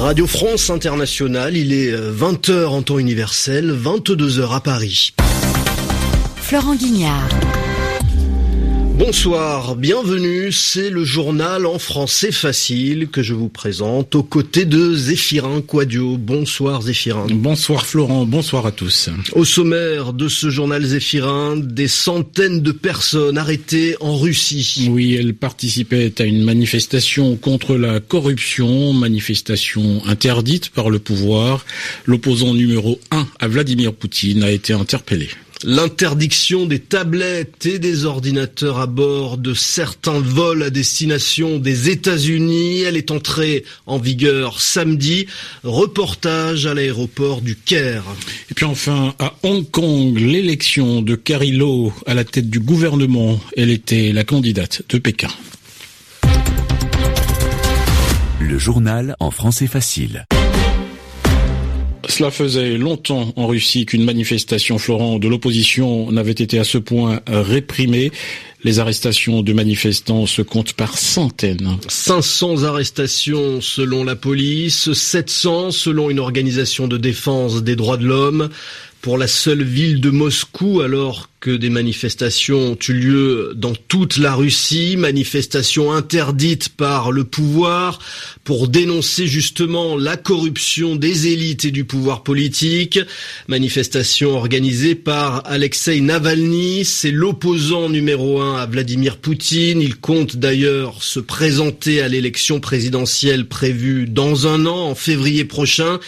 Radio France Internationale, il est 20h euh, en temps universel, 22h à Paris. Florent Guignard. Bonsoir, bienvenue, c'est le journal en français facile que je vous présente aux côtés de Zéphirin Quadio. Bonsoir Zéphirin. Bonsoir Florent, bonsoir à tous. Au sommaire de ce journal Zéphirin, des centaines de personnes arrêtées en Russie. Oui, elles participaient à une manifestation contre la corruption, manifestation interdite par le pouvoir. L'opposant numéro 1 à Vladimir Poutine a été interpellé. L'interdiction des tablettes et des ordinateurs à bord de certains vols à destination des États-Unis, elle est entrée en vigueur samedi. Reportage à l'aéroport du Caire. Et puis enfin, à Hong Kong, l'élection de Carrie Lowe à la tête du gouvernement, elle était la candidate de Pékin. Le journal en français facile. Cela faisait longtemps en Russie qu'une manifestation florent de l'opposition n'avait été à ce point réprimée. Les arrestations de manifestants se comptent par centaines. 500 arrestations selon la police, 700 selon une organisation de défense des droits de l'homme pour la seule ville de Moscou alors que des manifestations ont eu lieu dans toute la Russie, manifestations interdites par le pouvoir pour dénoncer justement la corruption des élites et du pouvoir politique, manifestations organisées par Alexei Navalny, c'est l'opposant numéro un à Vladimir Poutine, il compte d'ailleurs se présenter à l'élection présidentielle prévue dans un an, en février prochain.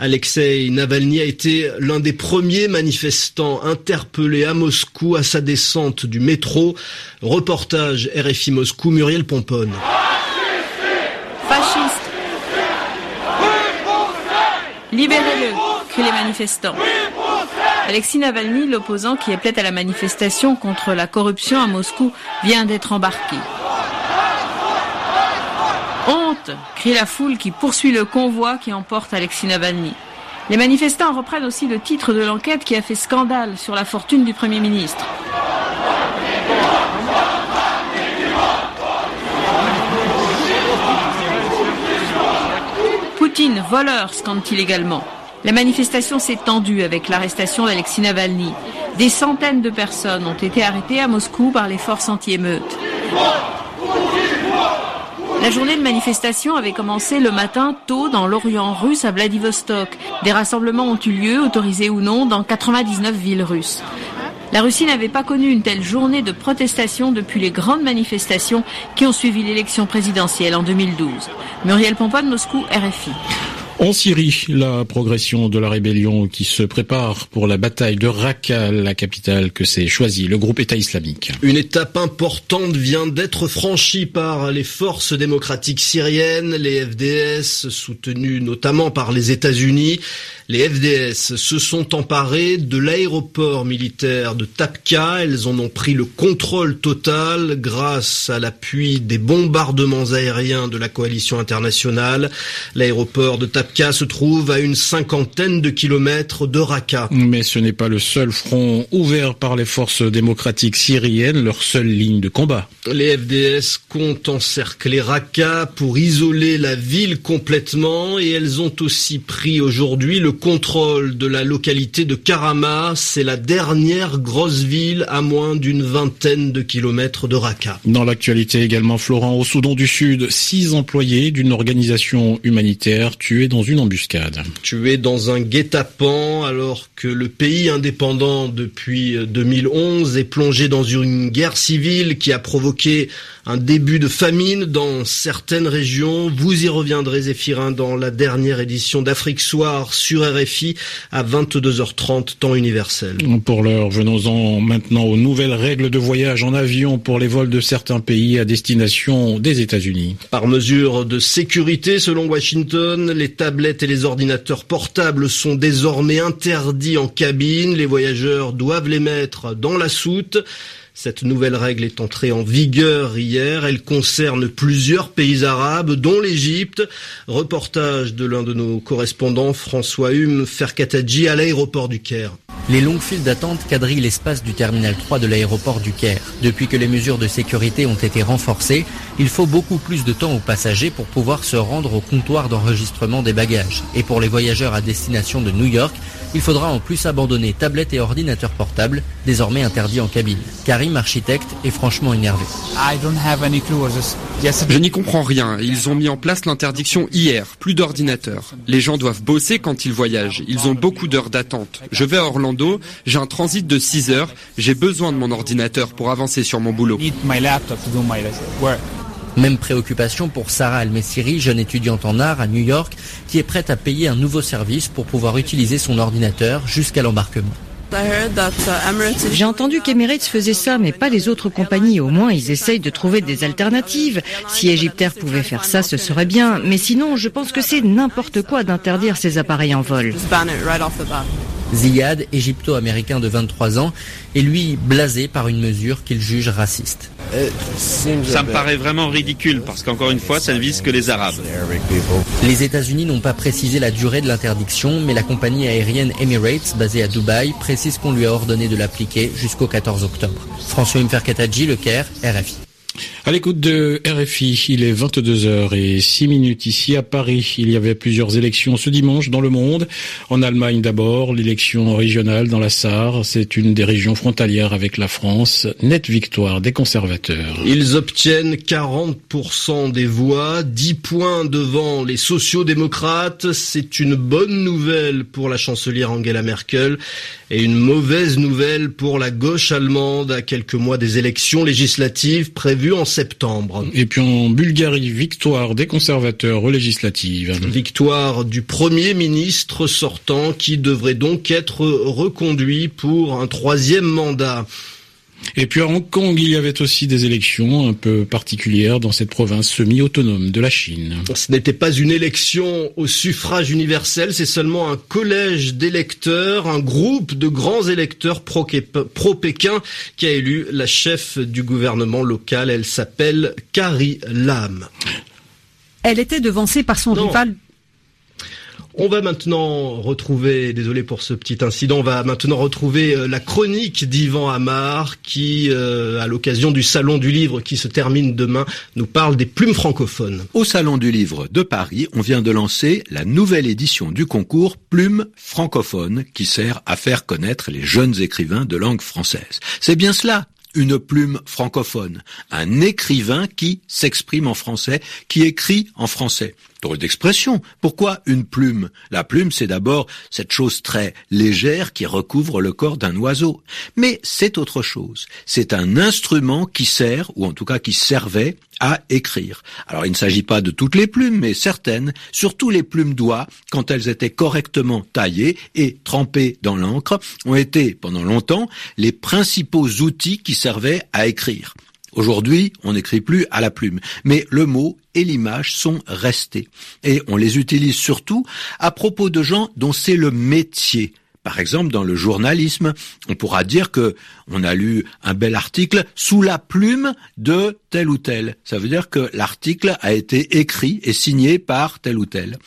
Alexei Navalny a été l'un des premiers manifestants interpellés à Moscou à sa descente du métro. Reportage RFI Moscou, Muriel Pomponne. Fasciste. Libérez-le, crient les manifestants. Alexei Navalny, l'opposant qui appelait à la manifestation contre la corruption à Moscou, vient d'être embarqué. Honte crie la foule qui poursuit le convoi qui emporte Alexis Navalny. Les manifestants reprennent aussi le titre de l'enquête qui a fait scandale sur la fortune du Premier ministre. Poutine, voleur, scande-t-il également. La manifestation s'est tendue avec l'arrestation d'Alexis Navalny. Des centaines de personnes ont été arrêtées à Moscou par les forces anti-émeutes. La journée de manifestation avait commencé le matin tôt dans l'Orient russe à Vladivostok. Des rassemblements ont eu lieu, autorisés ou non, dans 99 villes russes. La Russie n'avait pas connu une telle journée de protestation depuis les grandes manifestations qui ont suivi l'élection présidentielle en 2012. Muriel Pomponne, Moscou, RFI. En Syrie, la progression de la rébellion qui se prépare pour la bataille de Raqqa, la capitale que s'est choisie le groupe État islamique. Une étape importante vient d'être franchie par les forces démocratiques syriennes, les FDS, soutenues notamment par les États-Unis. Les FDS se sont emparés de l'aéroport militaire de Tapka. Elles en ont pris le contrôle total grâce à l'appui des bombardements aériens de la coalition internationale. L'aéroport de Tapka se trouve à une cinquantaine de kilomètres de Raqqa. Mais ce n'est pas le seul front ouvert par les forces démocratiques syriennes, leur seule ligne de combat. Les FDS comptent encercler Raqqa pour isoler la ville complètement et elles ont aussi pris aujourd'hui le contrôle de la localité de Karama. C'est la dernière grosse ville à moins d'une vingtaine de kilomètres de Raqqa. Dans l'actualité également, Florent, au Soudan du Sud, six employés d'une organisation humanitaire tués dans une embuscade. Tués dans un guet-apens alors que le pays indépendant depuis 2011 est plongé dans une guerre civile qui a provoqué un début de famine dans certaines régions. Vous y reviendrez, Zéphirin, dans la dernière édition d'Afrique Soir sur RFI à 22h30 temps universel. Pour l'heure, venons-en maintenant aux nouvelles règles de voyage en avion pour les vols de certains pays à destination des États-Unis. Par mesure de sécurité, selon Washington, les tablettes et les ordinateurs portables sont désormais interdits en cabine. Les voyageurs doivent les mettre dans la soute. Cette nouvelle règle est entrée en vigueur hier. Elle concerne plusieurs pays arabes, dont l'Égypte. Reportage de l'un de nos correspondants, François Hume Ferkatadji, à l'aéroport du Caire. Les longues files d'attente quadrillent l'espace du terminal 3 de l'aéroport du Caire. Depuis que les mesures de sécurité ont été renforcées, il faut beaucoup plus de temps aux passagers pour pouvoir se rendre au comptoir d'enregistrement des bagages. Et pour les voyageurs à destination de New York, il faudra en plus abandonner tablettes et ordinateurs portables, désormais interdits en cabine. Karim, architecte, est franchement énervé. Je n'y comprends rien. Ils ont mis en place l'interdiction hier. Plus d'ordinateurs. Les gens doivent bosser quand ils voyagent. Ils ont beaucoup d'heures d'attente. Je vais à Orlando, j'ai un transit de 6 heures. J'ai besoin de mon ordinateur pour avancer sur mon boulot. Même préoccupation pour Sarah Al-Messiri, jeune étudiante en art à New York, qui est prête à payer un nouveau service pour pouvoir utiliser son ordinateur jusqu'à l'embarquement. J'ai entendu qu'Emirates faisait ça, mais pas les autres compagnies. Au moins, ils essayent de trouver des alternatives. Si Egyptair pouvait faire ça, ce serait bien. Mais sinon, je pense que c'est n'importe quoi d'interdire ces appareils en vol. Ziyad, égypto-américain de 23 ans, est lui blasé par une mesure qu'il juge raciste. Ça me paraît vraiment ridicule parce qu'encore une fois, ça ne vise que les Arabes. Les États-Unis n'ont pas précisé la durée de l'interdiction, mais la compagnie aérienne Emirates, basée à Dubaï, précise qu'on lui a ordonné de l'appliquer jusqu'au 14 octobre. François Mferkataji, Le Caire, RFI. À l'écoute de RFI, il est 22h et 6 minutes ici à Paris. Il y avait plusieurs élections ce dimanche dans le monde. En Allemagne d'abord, l'élection régionale dans la Sarre. C'est une des régions frontalières avec la France. Nette victoire des conservateurs. Ils obtiennent 40% des voix, 10 points devant les sociaux-démocrates. C'est une bonne nouvelle pour la chancelière Angela Merkel et une mauvaise nouvelle pour la gauche allemande à quelques mois des élections législatives prévues en septembre. Et puis en Bulgarie, victoire des conservateurs aux législatives. Victoire du Premier ministre sortant qui devrait donc être reconduit pour un troisième mandat. Et puis à Hong Kong, il y avait aussi des élections un peu particulières dans cette province semi-autonome de la Chine. Ce n'était pas une élection au suffrage universel, c'est seulement un collège d'électeurs, un groupe de grands électeurs pro-Pékin qui a élu la chef du gouvernement local. Elle s'appelle Carrie Lam. Elle était devancée par son rival on va maintenant retrouver, désolé pour ce petit incident, on va maintenant retrouver euh, la chronique d'Ivan Amar qui, euh, à l'occasion du Salon du Livre qui se termine demain, nous parle des plumes francophones. Au Salon du Livre de Paris, on vient de lancer la nouvelle édition du concours Plumes francophones qui sert à faire connaître les jeunes écrivains de langue française. C'est bien cela une plume francophone, un écrivain qui s'exprime en français, qui écrit en français. D'expression. Pourquoi une plume? La plume, c'est d'abord cette chose très légère qui recouvre le corps d'un oiseau. Mais c'est autre chose. C'est un instrument qui sert, ou en tout cas qui servait, à écrire. Alors il ne s'agit pas de toutes les plumes, mais certaines, surtout les plumes d'oie, quand elles étaient correctement taillées et trempées dans l'encre, ont été pendant longtemps les principaux outils qui servaient à écrire. Aujourd'hui, on n'écrit plus à la plume, mais le mot et l'image sont restés. Et on les utilise surtout à propos de gens dont c'est le métier. Par exemple, dans le journalisme, on pourra dire que on a lu un bel article sous la plume de tel ou tel. Ça veut dire que l'article a été écrit et signé par tel ou tel.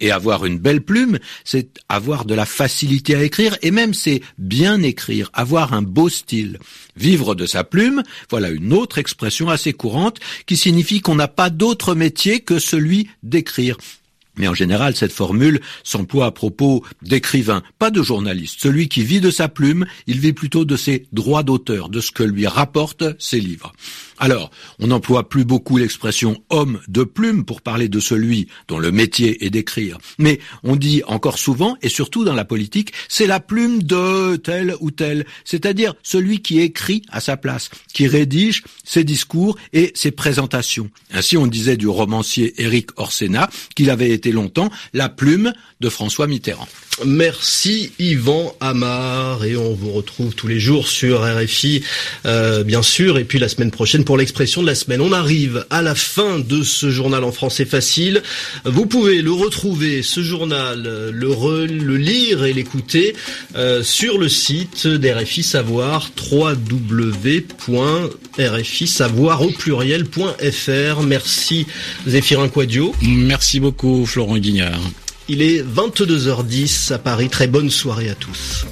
Et avoir une belle plume, c'est avoir de la facilité à écrire, et même c'est bien écrire, avoir un beau style. Vivre de sa plume, voilà une autre expression assez courante qui signifie qu'on n'a pas d'autre métier que celui d'écrire. Mais en général, cette formule s'emploie à propos d'écrivains, pas de journalistes. Celui qui vit de sa plume, il vit plutôt de ses droits d'auteur, de ce que lui rapportent ses livres. Alors, on n'emploie plus beaucoup l'expression homme de plume pour parler de celui dont le métier est d'écrire. Mais on dit encore souvent, et surtout dans la politique, c'est la plume de tel ou tel, c'est-à-dire celui qui écrit à sa place, qui rédige ses discours et ses présentations. Ainsi, on disait du romancier Éric Orsena qu'il avait été longtemps la plume de François Mitterrand. Merci Yvan Amar et on vous retrouve tous les jours sur RFI, euh, bien sûr, et puis la semaine prochaine pour l'expression de la semaine. On arrive à la fin de ce journal en français facile. Vous pouvez le retrouver, ce journal, le, le lire et l'écouter euh, sur le site d'RFI Savoir, www.rfisavoir au pluriel.fr. Merci Zéphirin Quadio. Merci beaucoup Florent Guignard. Il est 22h10 à Paris. Très bonne soirée à tous.